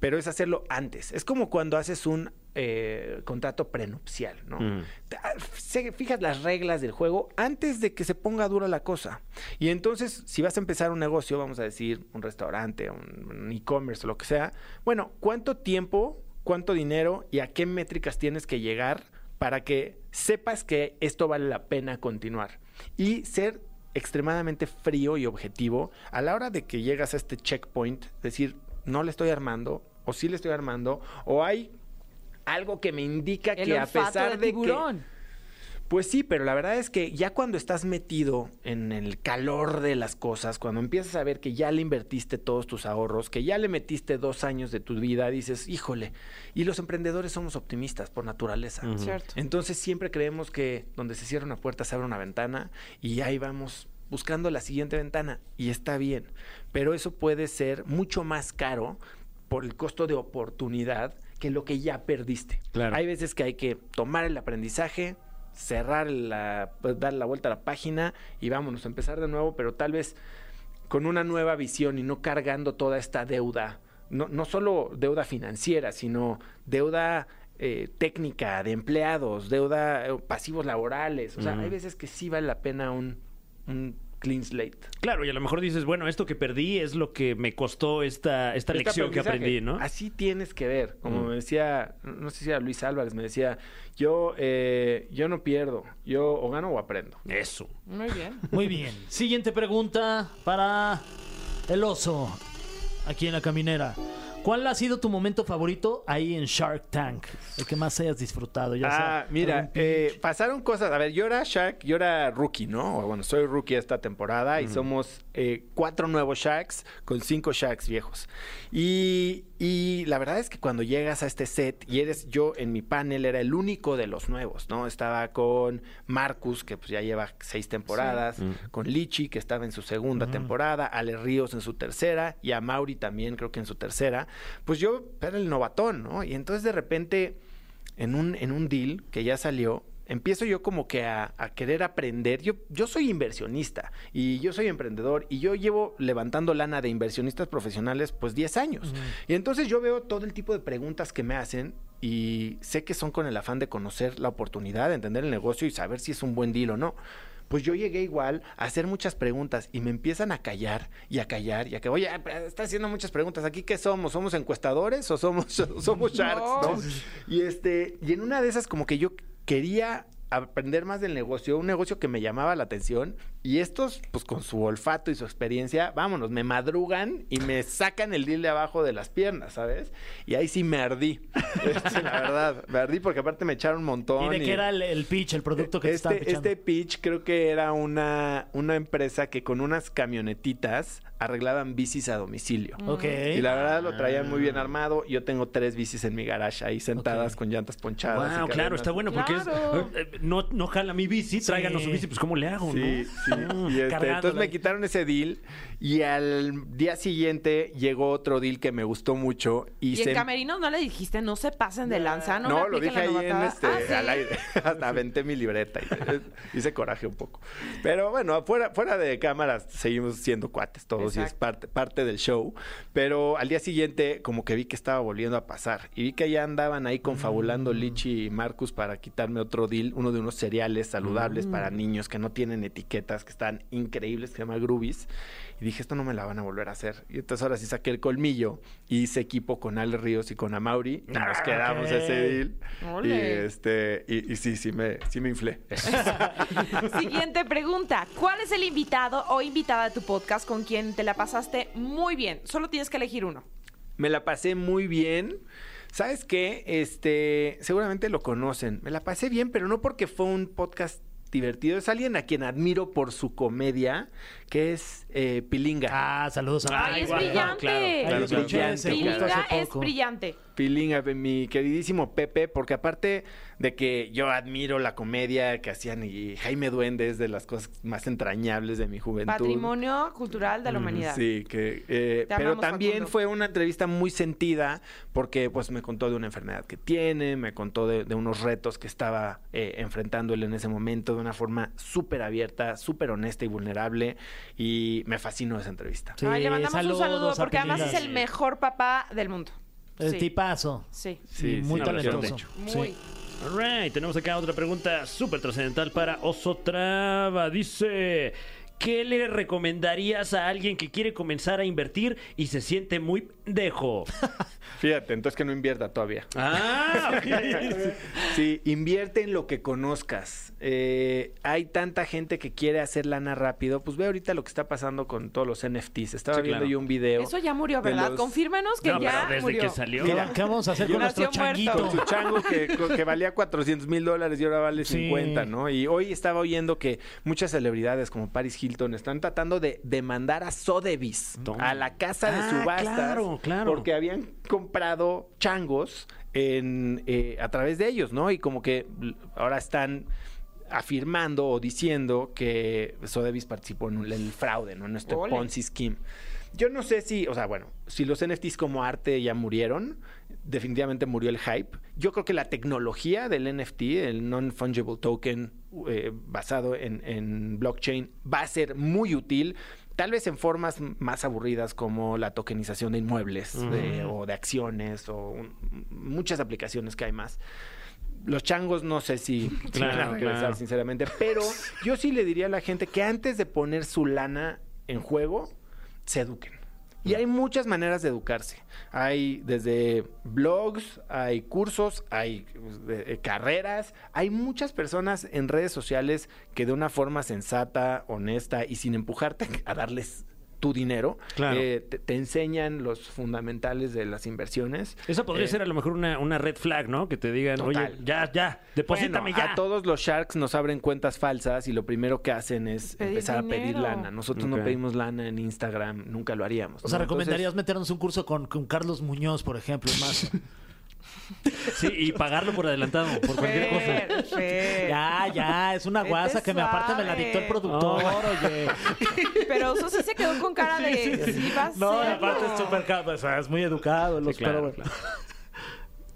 pero es hacerlo antes. Es como cuando haces un eh, contrato prenupcial, ¿no? Mm. Ah, se- fijas las reglas del juego antes de que se ponga dura la cosa. Y entonces, si vas a empezar un negocio, vamos a decir un restaurante, un, un e-commerce o lo que sea, bueno, ¿cuánto tiempo, cuánto dinero y a qué métricas tienes que llegar para que sepas que esto vale la pena continuar? Y ser extremadamente frío y objetivo a la hora de que llegas a este checkpoint, decir, no le estoy armando, o sí le estoy armando, o hay algo que me indica El que a pesar de de, que tiburón. pues sí, pero la verdad es que ya cuando estás metido en el calor de las cosas, cuando empiezas a ver que ya le invertiste todos tus ahorros, que ya le metiste dos años de tu vida, dices, híjole, y los emprendedores somos optimistas por naturaleza. Cierto. Entonces siempre creemos que donde se cierra una puerta se abre una ventana y ahí vamos buscando la siguiente ventana y está bien, pero eso puede ser mucho más caro por el costo de oportunidad que lo que ya perdiste. Claro. Hay veces que hay que tomar el aprendizaje, cerrar la, pues, dar la vuelta a la página y vámonos a empezar de nuevo, pero tal vez con una nueva visión y no cargando toda esta deuda. No, no solo deuda financiera, sino deuda eh, técnica de empleados, deuda eh, pasivos laborales. O sea, hay veces que sí vale la pena un, un clean slate. Claro, y a lo mejor dices, bueno, esto que perdí es lo que me costó esta, esta Este lección que aprendí, ¿no? Así tienes que ver. Como Mm. me decía, no sé si era Luis Álvarez, me decía, yo, eh, yo no pierdo, yo o gano o aprendo. Eso. Muy bien. Muy bien. Siguiente pregunta para el oso, aquí en la caminera. ¿Cuál ha sido tu momento favorito ahí en Shark Tank? El que más hayas disfrutado. Ya sea Ah, mira, eh, pasaron cosas. A ver, yo era Shark, yo era rookie, ¿no? Bueno, soy rookie esta temporada y somos eh, cuatro nuevos Sharks con cinco Sharks viejos. Y, y la verdad es que cuando llegas a este set y eres yo en mi panel, era el único de los nuevos, ¿no? Estaba con Marcus, que pues ya lleva seis temporadas, con Lichi, que estaba en su segunda temporada, Ale Ríos en su tercera y a Mauri también, creo que en su tercera. Pues yo era el novatón, ¿no? Y entonces de repente en un, en un deal que ya salió, empiezo yo como que a, a querer aprender. Yo, yo soy inversionista y yo soy emprendedor y yo llevo levantando lana de inversionistas profesionales pues 10 años. Y entonces yo veo todo el tipo de preguntas que me hacen y sé que son con el afán de conocer la oportunidad, de entender el negocio y saber si es un buen deal o no. Pues yo llegué igual a hacer muchas preguntas y me empiezan a callar y a callar y a que, oye, está haciendo muchas preguntas. ¿Aquí qué somos? ¿Somos encuestadores o somos, somos sharks? No. ¿no? Y este, y en una de esas como que yo quería aprender más del negocio, un negocio que me llamaba la atención y estos pues con su olfato y su experiencia, vámonos, me madrugan y me sacan el deal de abajo de las piernas, ¿sabes? Y ahí sí me ardí. Este, la verdad, me ardí porque aparte me echaron un montón. ¿Y de qué era el, el pitch, el producto que te estaban este, este pitch creo que era una, una empresa que con unas camionetitas arreglaban bicis a domicilio. Ok. Y la verdad lo traían muy bien armado. Yo tengo tres bicis en mi garage ahí sentadas con llantas ponchadas. y Wow, claro, está bueno porque Claro. es. eh, no, no jala mi bici, tráiganos su bici, pues ¿cómo le hago, Sí, no? sí. Mm. Y este, entonces me quitaron ese deal y al día siguiente llegó otro deal que me gustó mucho y, Y se en Camerinos no le dijiste, no se pasen de lanza, no, lo dije ahí en este, Ah, ¿sí? al aire. Hasta aventé mi libreta y hice coraje un poco. Pero bueno, fuera, fuera de cámaras seguimos siendo cuates todos y es parte, parte del show. Pero al día siguiente como que vi que estaba volviendo a pasar. Y vi que ya andaban ahí confabulando Mm. Lichi y Marcus para quitarme otro deal, uno de unos cereales saludables Mm. para niños que no tienen que están increíbles, que se llama Groovies. Y dije, esto no me la van a volver a hacer. Y entonces ahora sí saqué el colmillo y hice equipo con Ale Ríos y con Amauri. Y nos Ah, quedamos ese deal. Y, este, y, y sí, sí me, sí me inflé. Siguiente pregunta. ¿Cuál es el invitado o invitada de tu podcast con quien te la pasaste muy bien? Solo tienes que elegir uno. me la pasé muy bien. ¿Sabes qué? Este, seguramente lo conocen. Me la pasé bien, pero no porque fue un podcast divertido. Es alguien a quien admiro por su comedia, que es eh, Pilinga. Ah, saludos a Ay, es guau, brillante. claro, claro, justo Pilinga es brillante. Pilinga, mi queridísimo Pepe, porque aparte de que yo admiro la comedia que hacían y Jaime Duende es de las cosas más entrañables de mi juventud. Patrimonio cultural de la humanidad. Sí, que, eh, pero también Facundo. fue una entrevista muy sentida porque pues me contó de una enfermedad que tiene, me contó de, de unos retos que estaba eh, enfrentando él en ese momento de una forma súper abierta, súper honesta y vulnerable y me fascinó esa entrevista. Sí, Ay, le mandamos saludos un saludo porque además es el mejor papá del mundo. El Sí. tipazo. Sí. Sí, muy talentoso. Muy. Sí. Alright, tenemos acá otra pregunta súper trascendental para Osotrava. Dice, ¿qué le recomendarías a alguien que quiere comenzar a invertir y se siente muy dejo? Fíjate, entonces que no invierta todavía. Ah, Sí, invierte en lo que conozcas. Eh, hay tanta gente que quiere hacer lana rápido. Pues ve ahorita lo que está pasando con todos los NFTs. Estaba Sí, viendo claro. yo un video. Eso ya murió, ¿verdad? los- Confírmenos que No, ya pero desde murió. que salió. ¿Qué, qué vamos a hacer con nuestro muerto. changuito? Con su chango que, que valía 400 mil dólares y ahora vale Sí. 50, ¿no? Y hoy estaba oyendo que muchas celebridades como Paris Hilton están tratando de demandar a Sotheby's, Toma. a la casa de Ah, subastas, claro, claro. porque habían comprado changos en, eh, a través de ellos, ¿no? Y como que ahora están afirmando o diciendo que Sotheby's participó en un- el fraude, ¿no? En este Ole. Ponzi scheme. Yo no sé si, o sea, bueno, si los NFTs como arte ya murieron, definitivamente murió el hype. Yo creo que la tecnología del NFT, el non-fungible token eh, basado en, en blockchain, va a ser muy útil tal vez en formas más aburridas como la tokenización de inmuebles de- o de acciones o un- muchas aplicaciones que hay más. Los changos no sé si si Claro, van a regresar, claro. sinceramente, pero yo sí le diría a la gente que antes de poner su lana en juego, se eduquen. Y hay muchas maneras de educarse. Hay desde blogs, hay cursos, hay eh, eh, carreras. Hay muchas personas en redes sociales que de una forma sensata, honesta y sin empujarte a darles tu dinero, Claro. eh, te, te enseñan los fundamentales de las inversiones. Esa podría Eh, ser a lo mejor una, una red flag, ¿no? Que te digan, oye, Total. ya, ya, deposítame Bueno, ya. A todos los sharks nos abren cuentas falsas y lo primero que hacen es Pedir empezar a pedir dinero. lana. Nosotros Ok. no pedimos lana en Instagram, nunca lo haríamos. O sea, ¿no? recomendarías Entonces, meternos un curso con, con Carlos Muñoz, por ejemplo, más. Sí, y pagarlo por adelantado, por cualquier cosa. Fer, ya, ya, es una guasa que me aparte me la dictó el productor, oye. Pero eso sí se quedó con cara de sí, va a No, aparte es súper o sea, es muy educado, los Sí, claro, pero bueno.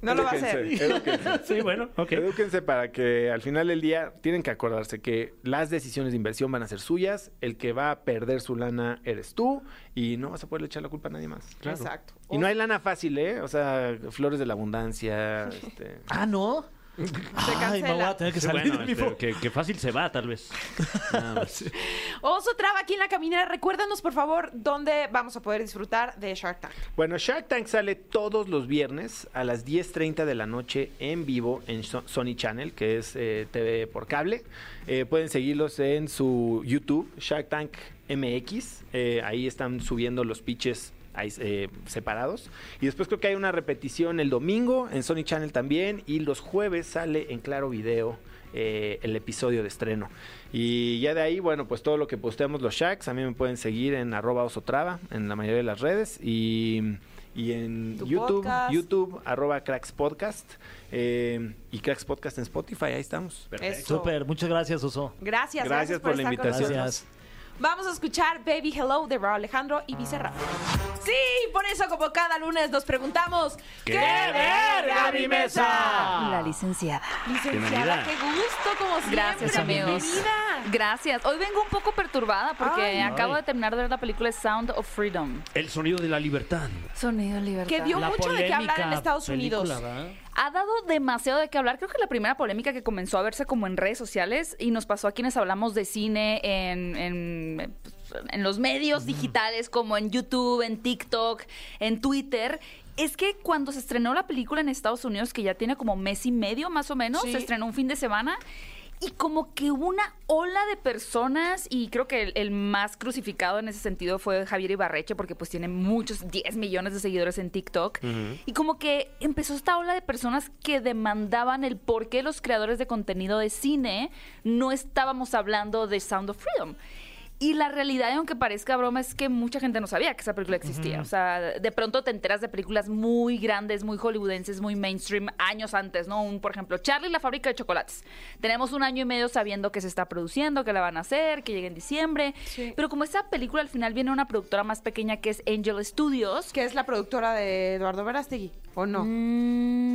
No lo va a hacer. edúquense, edúquense. Sí, bueno, ok. Edúquense para que al final del día tienen que acordarse que las decisiones de inversión van a ser suyas, el que va a perder su lana eres tú y no vas a poderle echar la culpa a nadie más. Exacto. Y no hay lana fácil, ¿eh? O sea, flores de la abundancia, este... Ah, ¿no? Ay, me voy a tener que Sí, salir bueno, de mi este, que, que fácil se va, tal vez. Nada más. Oso Traba aquí en la caminera. Recuérdanos, por favor, dónde vamos a poder disfrutar de Shark Tank. Bueno, Shark Tank sale todos los viernes a las 10.30 de la noche en vivo en So- Sony Channel, que es eh, TV por cable. Eh, pueden seguirlos en su YouTube, Shark Tank MX. Eh, ahí están subiendo los pitches ahí, eh, separados. Y después creo que hay una repetición el domingo en Sony Channel también. Y los jueves sale en Claro Video eh, el episodio de estreno. Y ya de ahí, bueno, pues todo lo que posteamos los Shacks, a mí me pueden seguir en arroba osotrava en la mayoría de las redes y, y en Tu YouTube, podcast. YouTube, arroba Cracks Podcast eh, y Cracks Podcast en Spotify, ahí estamos. Súper, muchas gracias, Oso. Gracias, Gracias por la invitación. Gracias. Vamos a escuchar Baby Hello de Raúl Alejandro y Bizarra. Sí, por eso como cada lunes nos preguntamos ¿Qué ver, Gaby Mesa? La licenciada. Licenciada, Bienvenida. qué gusto, como siempre. Gracias, amigos. Bienvenida. Gracias. Hoy vengo un poco perturbada porque Ay. acabo Ay. de terminar de ver la película Sound of Freedom. El sonido de la libertad. Sonido de libertad. Que dio La mucho de qué hablar en Estados Unidos. Ha dado demasiado de qué hablar. Creo que la primera polémica que comenzó a verse como en redes sociales y nos pasó a quienes hablamos de cine en, en, en los medios digitales como en YouTube, en TikTok, en Twitter. Es que cuando se estrenó la película en Estados Unidos, que ya tiene como mes y medio más o menos, Sí. se estrenó un fin de semana. Y como que hubo una ola de personas, y creo que el, el más crucificado en ese sentido fue Javier Ibarreche, porque pues tiene muchos, 10 millones de seguidores en TikTok. Y como que empezó esta ola de personas que demandaban el por qué los creadores de contenido de cine no estábamos hablando de Sound of Freedom. Y la realidad, aunque parezca broma, es que mucha gente no sabía que esa película existía. O sea, de pronto te enteras de películas muy grandes, muy hollywoodenses, muy mainstream, años antes, ¿no? Un, por ejemplo, Charlie la fábrica de chocolates. Tenemos un año y medio sabiendo que se está produciendo, que la van a hacer, que llega en diciembre. Sí. Pero como esta película al final viene una productora más pequeña que es Angel Studios, Que es la productora de Eduardo Verástegui, ¿o no? Mm,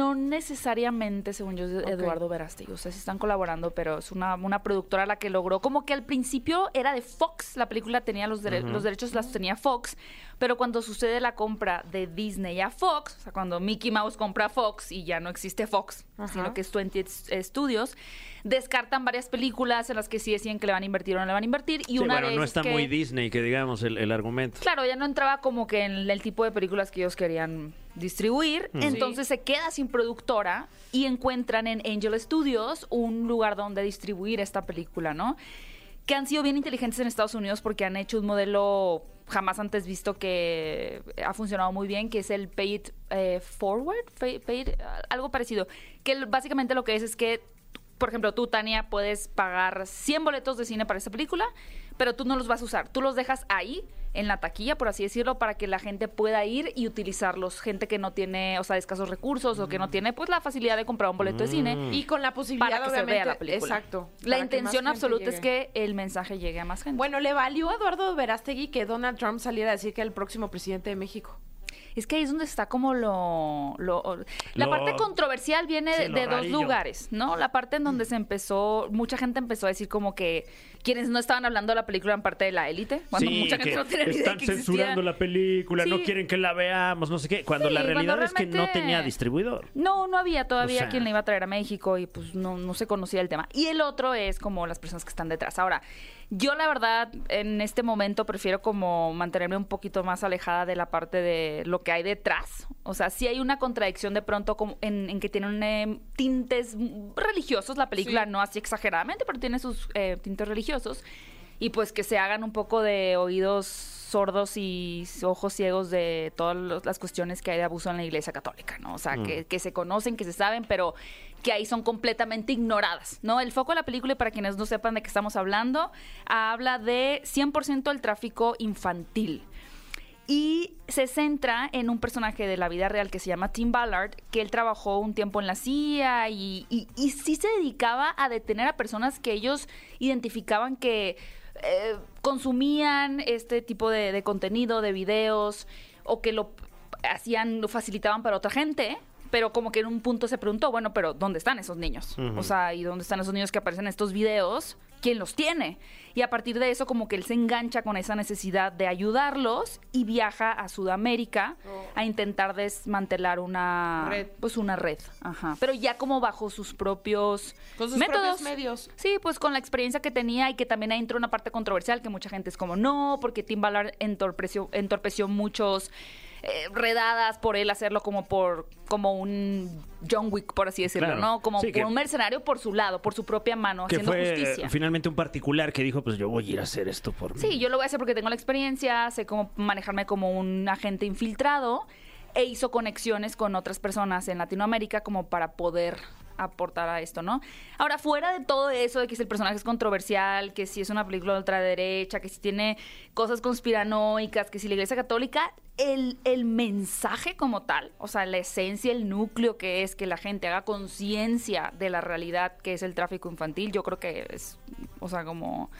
no necesariamente, según yo, es de Eduardo Verástegui. O sea, sí están colaborando, pero es una, una productora la que logró. Como que al principio era de Fox, la película tenía los, dere- los derechos, las tenía Fox, pero cuando sucede la compra de Disney a Fox, o sea, cuando Mickey Mouse compra Fox y ya no existe Fox, sino que es 20 Studios, descartan varias películas en las que sí decían que le van a invertir o no le van a invertir. Y Sí, una bueno, no está que- muy Disney, que digamos, el, el argumento. Claro, ya no entraba como que en el tipo de películas que ellos querían distribuir. Entonces se queda sin productora y encuentran en Angel Studios un lugar donde distribuir esta película, ¿no? Que han sido bien inteligentes en Estados Unidos porque han hecho un modelo jamás antes visto que ha funcionado muy bien, que es el Paid eh, Forward, Fa- paid, algo parecido. Que básicamente lo que es es que por ejemplo, tú, Tania, puedes pagar 100 boletos de cine para esta película, pero tú no los vas a usar. Tú los dejas ahí, en la taquilla, por así decirlo, para que la gente pueda ir y utilizarlos. Gente que no tiene, o sea, de escasos recursos o que no tiene, pues, la facilidad de comprar un boleto de cine. Y con la posibilidad, Para que se vea la película. Exacto. La intención absoluta es que el mensaje llegue a más gente. Bueno, le valió a Eduardo Verástegui que Donald Trump saliera a decir que era el próximo presidente de México. Es que ahí es donde está como lo... lo- la Lo- parte controversial viene Sí, de, dos lugares, ¿no? La parte en donde se empezó, mucha gente empezó a decir como que quienes no estaban hablando de la película en parte de la élite, cuando Sí, mucha gente que no ni idea están que censurando la película, no quieren que la veamos, no sé qué. Cuando Sí, la cuando realidad es que no tenía distribuidor. No, no había todavía O sea- quien le iba a traer a México y pues no, no se conocía el tema. Y el otro es como las personas que están detrás. Ahora, yo la verdad en este momento prefiero como mantenerme un poquito más alejada de la parte de lo que hay detrás. O sea, sí hay una contradicción de pronto como en, en que tienen eh, tintes religiosos la película, no así exageradamente, pero tiene sus eh, tintes religiosos. Y pues que se hagan un poco de oídos sordos y ojos ciegos de todas las cuestiones que hay de abuso en la iglesia católica, ¿no? O sea, que, que se conocen, que se saben, pero que ahí son completamente ignoradas, ¿no? El foco de la película, y para quienes no sepan de qué estamos hablando, habla de 100% el tráfico infantil. Y se centra en un personaje de la vida real que se llama Tim Ballard, que él trabajó un tiempo en la CIA y, y, y sí se dedicaba a detener a personas que ellos identificaban que eh, consumían este tipo de, de contenido, de videos, o que lo hacían, lo facilitaban para otra gente. Pero como que en un punto se preguntó, bueno, pero ¿dónde están esos niños? O sea, ¿y dónde están esos niños que aparecen en estos videos? ¿Quién los tiene? Y a partir de eso como que él se engancha con esa necesidad de ayudarlos y viaja a Sudamérica a intentar desmantelar una Red. pues una red, ajá. Pero ya como bajo sus propios Con sus métodos. propios medios. Sí, pues con la experiencia que tenía y que también ahí entró una parte controversial que mucha gente es como no, porque Tim Ballard entorpeció, entorpeció muchos eh, redadas por él hacerlo como por como un John Wick por así decirlo, Claro. ¿no? Como Sí, por que- un mercenario por su lado, por su propia mano, Que haciendo fue justicia. finalmente un particular que dijo, pues yo voy a ir a hacer esto por mí. Sí, yo lo voy a hacer porque tengo la experiencia, sé cómo manejarme como un agente infiltrado e hizo conexiones con otras personas en Latinoamérica como para poder aportar a esto, ¿no? Ahora, fuera de todo eso, de que si el personaje es controversial, que si es una película de ultraderecha, que si tiene cosas conspiranoicas, que si la Iglesia Católica, el, el mensaje como tal, o sea, la esencia, el núcleo que es que la gente haga conciencia de la realidad que es el tráfico infantil, yo creo que es, o sea, como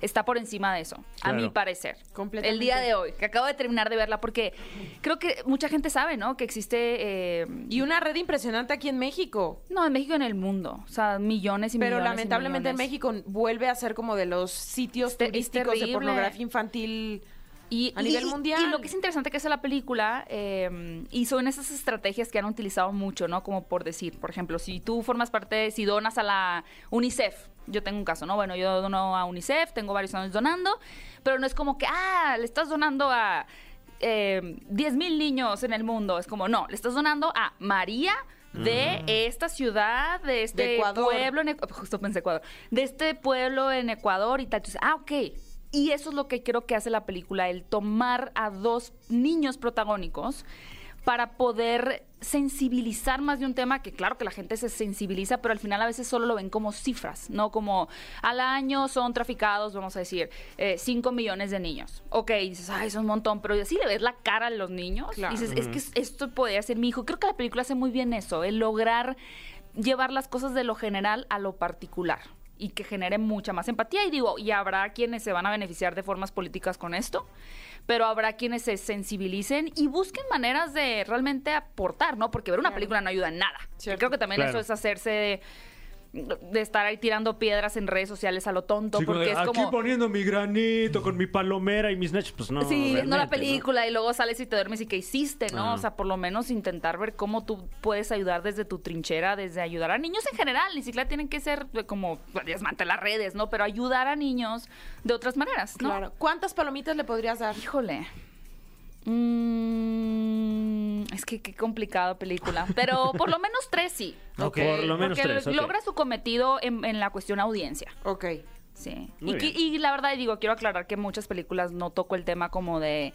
está por encima de eso, a mi parecer. Completamente. El día de hoy, que acabo de terminar de verla, porque creo que mucha gente sabe, ¿no? Que existe... eh, Y una red impresionante aquí en México. no, en México en el mundo. O sea, millones y Pero millones. y lamentablemente en millones. México vuelve a ser como de los sitios Este- es turísticos de pornografía infantil. Y, a nivel y- mundial. Y lo que es interesante que hace la película, eh, y son esas estrategias que han utilizado mucho, ¿no? Como por decir, por ejemplo, si tú formas parte, de, si donas a la UNICEF, yo tengo un caso, ¿no? Bueno, yo dono a UNICEF, tengo varios años donando, pero no es como que, ah, le estás donando a eh, 10 mil niños en el mundo. Es como, no, le estás donando a María de esta ciudad, de este De Ecuador. pueblo, en justo pensé Ecuador, de este pueblo en Ecuador y tal. Entonces, ah, ok. Y eso es lo que creo que hace la película, el tomar a dos niños protagónicos para poder sensibilizar más de un tema que claro que la gente se sensibiliza, pero al final a veces solo lo ven como cifras, ¿no? Como al año son traficados, vamos a decir, 5 millones de niños. Ok, dices, ay, es un montón, pero así le ves la cara a los niños. Claro. Dices, es que esto podría ser mi hijo. Creo que la película hace muy bien eso, el lograr llevar las cosas de lo general a lo particular y que genere mucha más empatía. Y digo, y habrá quienes se van a beneficiar de formas políticas con esto, pero habrá quienes se sensibilicen y busquen maneras de realmente aportar, ¿no? Porque ver una película no ayuda en nada. Creo que también Claro. eso es hacerse de, estar ahí tirando piedras en redes sociales a lo tonto, Sí, porque es Aquí como... poniendo mi granito con mi palomera y mis nachos. Pues no. Sí, no la película y luego sales y te duermes y qué hiciste, ¿no? Ah. O sea, por lo menos intentar ver cómo tú puedes ayudar desde tu trinchera, desde ayudar a niños en general, ni siquiera tienen que ser eh, como pues, desmantelar redes, ¿no? Pero ayudar a niños de otras maneras, ¿no? Claro. ¿Cuántas palomitas le podrías dar? Híjole. Mm, es que qué complicada película. Pero por lo menos tres sí. Ok. Por lo menos Porque tres, ok. logra su cometido en, en la cuestión audiencia. Ok. Sí. Y, que- y la verdad, digo, quiero aclarar que muchas películas no toco el tema como de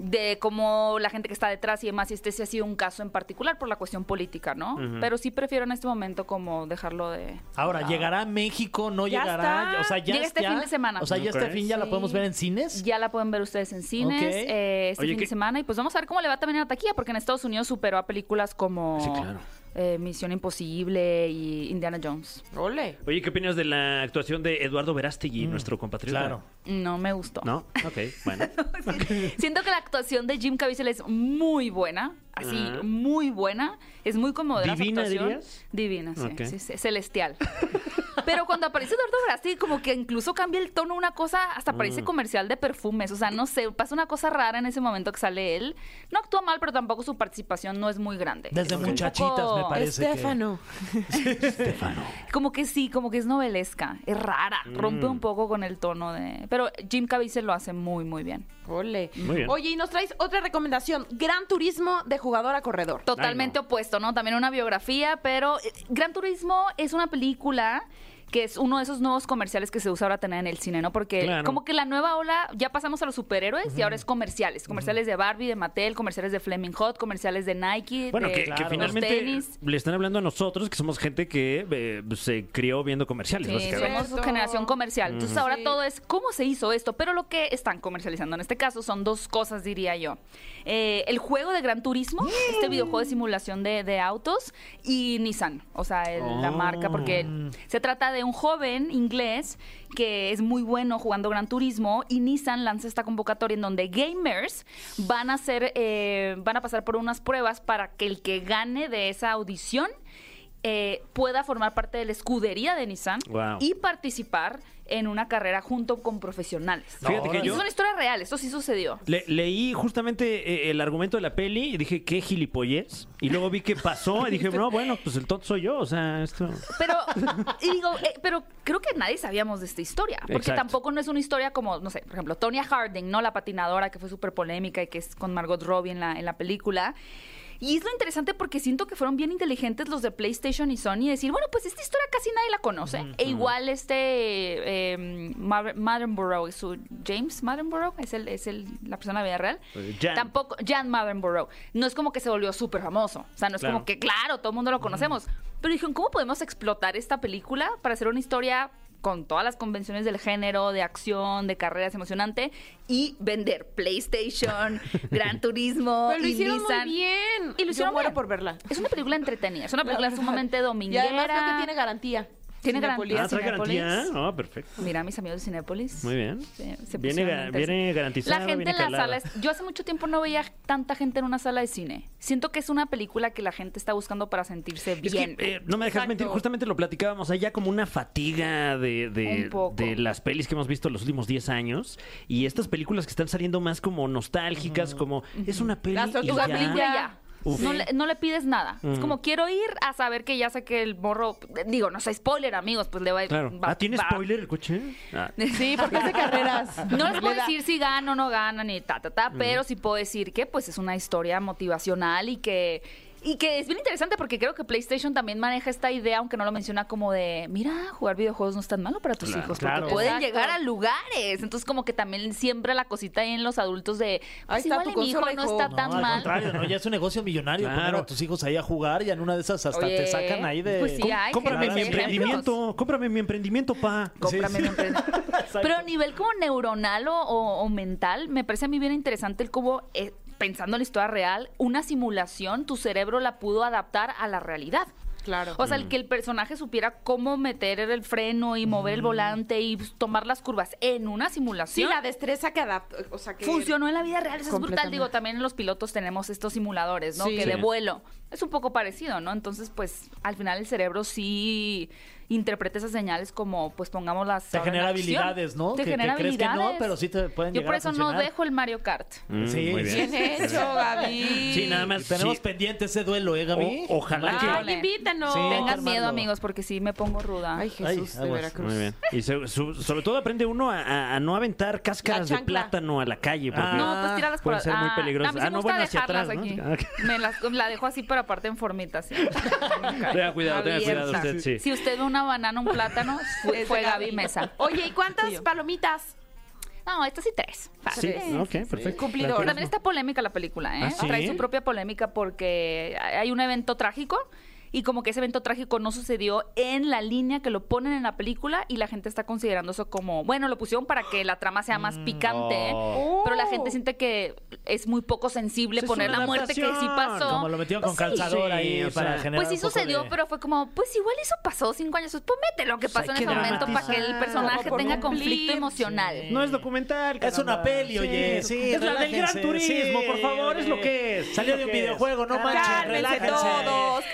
de cómo la gente que está detrás y demás, y este sí ha sido un caso en particular por la cuestión política, ¿no? Pero sí prefiero en este momento como dejarlo de... Ahora. ¿llegará a México? ¿No Ya llegará? está. O sea, ya Llega este ya- fin de semana. O sea, ya este fin ya la podemos ver en cines. Ya la pueden ver ustedes en cines eh, este Oye, fin ¿qué- de semana y pues vamos a ver cómo le va también a la taquilla porque en Estados Unidos superó a películas como Sí, claro. Eh, Misión Imposible y Indiana Jones. Ole. Oye, ¿qué opinas de la actuación de Eduardo Verástegui, nuestro compatriota? Claro. No me gustó. ¿No? Ok, bueno. Siento que la actuación de Jim Caviezel es muy buena, así, muy buena. Es muy cómoda su ¿Divina, actuación. dirías? Divina, sí, sí, sí, celestial. Pero cuando aparece Eduardo Verástegui, como que incluso cambia el tono una cosa, hasta Mm. parece comercial de perfumes. O sea, no sé, pasa una cosa rara en ese momento que sale él. No actúa mal, pero tampoco su participación no es muy grande. Desde Es muchachitas, poco- me parece. que- Estefano. Como que sí, como que es novelesca. Es rara. Rompe Mm. un poco con el tono de. Pero Jim Caviezel lo hace muy, muy bien. Ole. Muy bien. Oye, y nos traes otra recomendación. Gran turismo de jugador a corredor. Totalmente opuesto, ¿no? También una biografía, pero eh, Gran Turismo es una película que es uno de esos nuevos comerciales que se usa ahora tener en el cine, ¿no? Porque Claro. como que la nueva ola, ya pasamos a los superhéroes y ahora es comerciales. Comerciales de Barbie, de Mattel, comerciales de Fleming Hot, comerciales de Nike, Bueno, de que, que los finalmente tenis. le están hablando a nosotros, que somos gente que eh, se crió viendo comerciales, Sí, básicamente. somos generación comercial. Entonces ahora Sí. todo es cómo se hizo esto, pero lo que están comercializando en este caso son dos cosas, diría yo. Eh, el juego de Gran Turismo, este videojuego de simulación de, de autos, y Nissan, o sea, el- la Oh. marca, porque se trata de un joven inglés que es muy bueno jugando Gran Turismo y Nissan lanza esta convocatoria en donde gamers van a hacer, eh, van a pasar por unas pruebas para que el que gane de esa audición eh, pueda formar parte de la escudería de Nissan Wow. y participar en una carrera junto con profesionales. Fíjate que yo- Es una historia real, esto sí sucedió. Le- leí justamente eh, el argumento de la peli y dije, qué gilipollez. Y luego vi que pasó y dije, no, bueno, pues el tonto soy yo. O sea, esto... Pero, y digo, eh, pero creo que nadie sabíamos de esta historia. Porque Exacto. tampoco no es una historia como, no sé, por ejemplo, Tonya Harding, ¿no? La patinadora que fue súper polémica y que es con Margot Robbie en la, en la película. Y es lo interesante porque siento que fueron bien inteligentes los de PlayStation y Sony de decir, bueno, pues esta historia casi nadie la conoce. E igual este eh, Mar- Mardenborough, su James Mardenborough, es el, es el, la persona de la vida real. Eh, Jan. Tampoco, Jan Mardenborough. No es como que se volvió súper famoso. O sea, no es Claro. como que, claro, todo el mundo lo conocemos. Pero dijeron, ¿cómo podemos explotar esta película para hacer una historia con todas las convenciones del género, de acción, de carreras emocionante y vender PlayStation, Gran Turismo, Pero lo y hicieron Nissan. muy bien. Y lo hicieron Yo muero bien. por verla. Es una película entretenida, es una película sumamente Y dominguera. además creo que tiene garantía. Tiene garantía. Ah, ¿trae Cinépolis. garantía? Ah, perfecto. Mira, mis amigos de Cinépolis. Muy bien. Se Viene, ga- garantizada, La gente viene en la calada. sala. es- Yo hace mucho tiempo no veía tanta gente en una sala de cine. Siento que es una película que la gente está buscando para sentirse Es bien. que, eh, no me dejas Exacto. mentir, justamente lo platicábamos allá como una fatiga de, de- Un poco. de las pelis que hemos visto los últimos 10 años y estas películas que están saliendo más como nostálgicas, como es una peli Las y ya. película ya. Uf. No le, no le pides nada. Es como quiero ir a saber que ya sé que el morro. Digo, no sé, spoiler, amigos, pues le va Claro. va- ah, ¿tiene va- spoiler el coche? Ah. Sí, porque es de carreras. No les puedo decir si gana o no gana, ni ta, ta, Mm. ta, pero sí puedo decir que pues es una historia motivacional y que. Y que es bien interesante porque creo que PlayStation también maneja esta idea, aunque no lo menciona como de, mira, jugar videojuegos no es tan malo para tus Claro, hijos, claro. porque pueden Exacto. llegar a lugares. Entonces como que también siembra la cosita ahí en los adultos de, pues Ahí está igual tu mi hijo no está No, tan al mal. contrario, ¿no? ya es un negocio millonario Claro. poner a tus hijos ahí a jugar y en una de esas hasta Oye, te sacan ahí de... pues sí, hay cómprame mi emprendimiento, cómprame mi emprendimiento, pa. Cómprame Sí, mi emprendimiento. Pero a nivel como neuronal o, o- o mental, me parece a mí bien interesante el cómo, eh, pensando en la historia real, una simulación, tu cerebro la pudo adaptar a la realidad. Claro. O sea, el que el personaje supiera cómo meter el freno y mover el volante y pues, tomar las curvas en una Sí, simulación. la destreza que adapta. O sea, que. Funcionó en la vida real, eso es brutal. Digo, también en los pilotos tenemos estos simuladores, ¿no? Sí. Que de Sí. vuelo. Es un poco parecido, ¿no? Entonces, pues, al final el cerebro sí interpreta esas señales como, pues, pongámoslas. Te genera habilidades, ¿no? Te que, que genera crees que no, habilidades. pero sí te pueden Yo por a eso no dejo el Mario Kart. Mm, Sí, muy bien. Bien hecho, Gaby. Sí, nada más. Tenemos sí. pendiente ese duelo, ¿eh, Gaby? O- ojalá Hay que- Ay, invítanos. Sí, Tengan Armando. miedo, amigos, porque sí me pongo ruda. Ay, Jesús Ay, de. Veracruz. Muy bien. Y se- su- sobre todo aprende uno a, a- a no aventar cáscaras de plátano a la calle. Porque No, pues tíralas por puede ser muy ah, peligroso. A mí sí Ah, no, bueno, hacia atrás, ¿no? aquí. Ah, Me las la dejo así, pero aparte en formitas. sí. Tenga cuidado, tenga cuidado usted, sí. Si usted ve una banana, un plátano, fue, fue Gaby. Mesa. Oye, ¿y cuántas palomitas? No, estas sí tres. Sí, Fácil. ok, perfecto. Cumplidor. También está polémica la película, ¿eh? ¿Ah, sí? Trae su propia polémica porque hay un evento trágico y como que ese evento trágico no sucedió en la línea que lo ponen en la película y la gente está considerando eso como, bueno, lo pusieron para que la trama sea más picante, oh. pero la gente siente que es muy poco sensible poner la muerte que sí pasó. Como lo metieron con Pues sí. calzador Sí, ahí para sea. generar Pues sí sucedió, de- pero fue como, pues igual eso pasó cinco años después, mete lo que Pues pasó en ese momento para que el personaje tenga conflicto emocional. No es documental. Es una peli, oye, sí, Es la del Gran Turismo, sí, por favor, es lo que es. Salió de un videojuego, no manches, relájense. todos.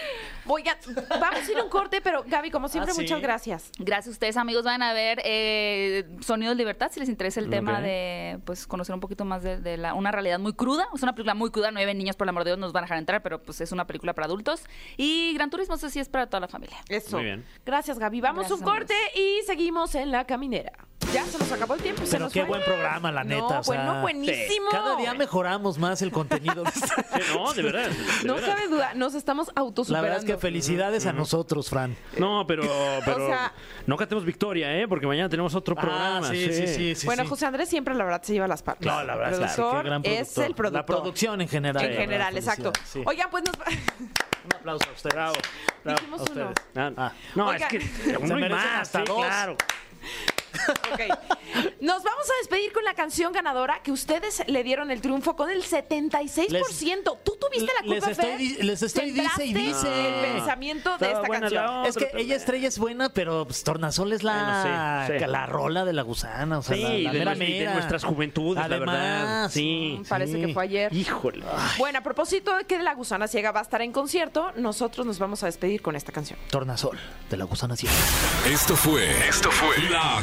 Oigan, vamos a ir a un corte, pero Gaby, como siempre, Ah, sí. muchas gracias. Gracias a ustedes, amigos. Van a ver eh, Sonidos Libertad si les interesa el tema de pues conocer un poquito más de, de la, una realidad muy cruda. Es una película muy cruda. No hay niños, por el amor de Dios, nos van a dejar entrar, pero pues es una película para adultos. Y Gran Turismo, eso sí es para toda la familia. Eso. Muy bien. Gracias, Gaby. Vamos a un corte y seguimos en la caminera. Ya se nos acabó el tiempo. se Pero nos qué fue. buen programa, la neta. No, o sea, bueno, buenísimo. Cada día mejoramos más el contenido. Sí, no, de verdad. de No verdad. cabe duda, nos estamos La autosuperando. verdad es que felicidades a nosotros, Fran. No, pero, pero sea- no cantemos victoria, ¿eh? Porque mañana tenemos otro programa. Ah, sí, sí, sí, sí. bueno, sí. José Andrés siempre, la verdad, se lleva las partes. No, la verdad el productor qué gran es productor. el productor. La producción en general. En la general, verdad, exacto. felicidades, sí. Oigan, pues nos... Un aplauso a ustedes. Bravo. Dijimos a uno. ustedes. Ah, Ah. No, es que uno y más, hasta sí, dos. claro. Ok. Nos vamos a despedir con la canción ganadora que ustedes le dieron el triunfo con el 76%. Tú tuviste la culpa, les estoy Fer? di- les estoy dice y Sembraste dice. el pensamiento de esta canción. Es que ella estrella es buena, pero pues, Tornasol es la, Bueno, sí, sí. la rola de la gusana. O sea, Sí, la, la de mera nuestras juventudes, la verdad. Sí. Mm, Parece sí. que fue ayer. Híjole. Bueno, a propósito de que La Gusana Ciega va a estar en concierto, nosotros nos vamos a despedir con esta canción. Tornasol, de la gusana ciega. Esto fue. Esto fue. La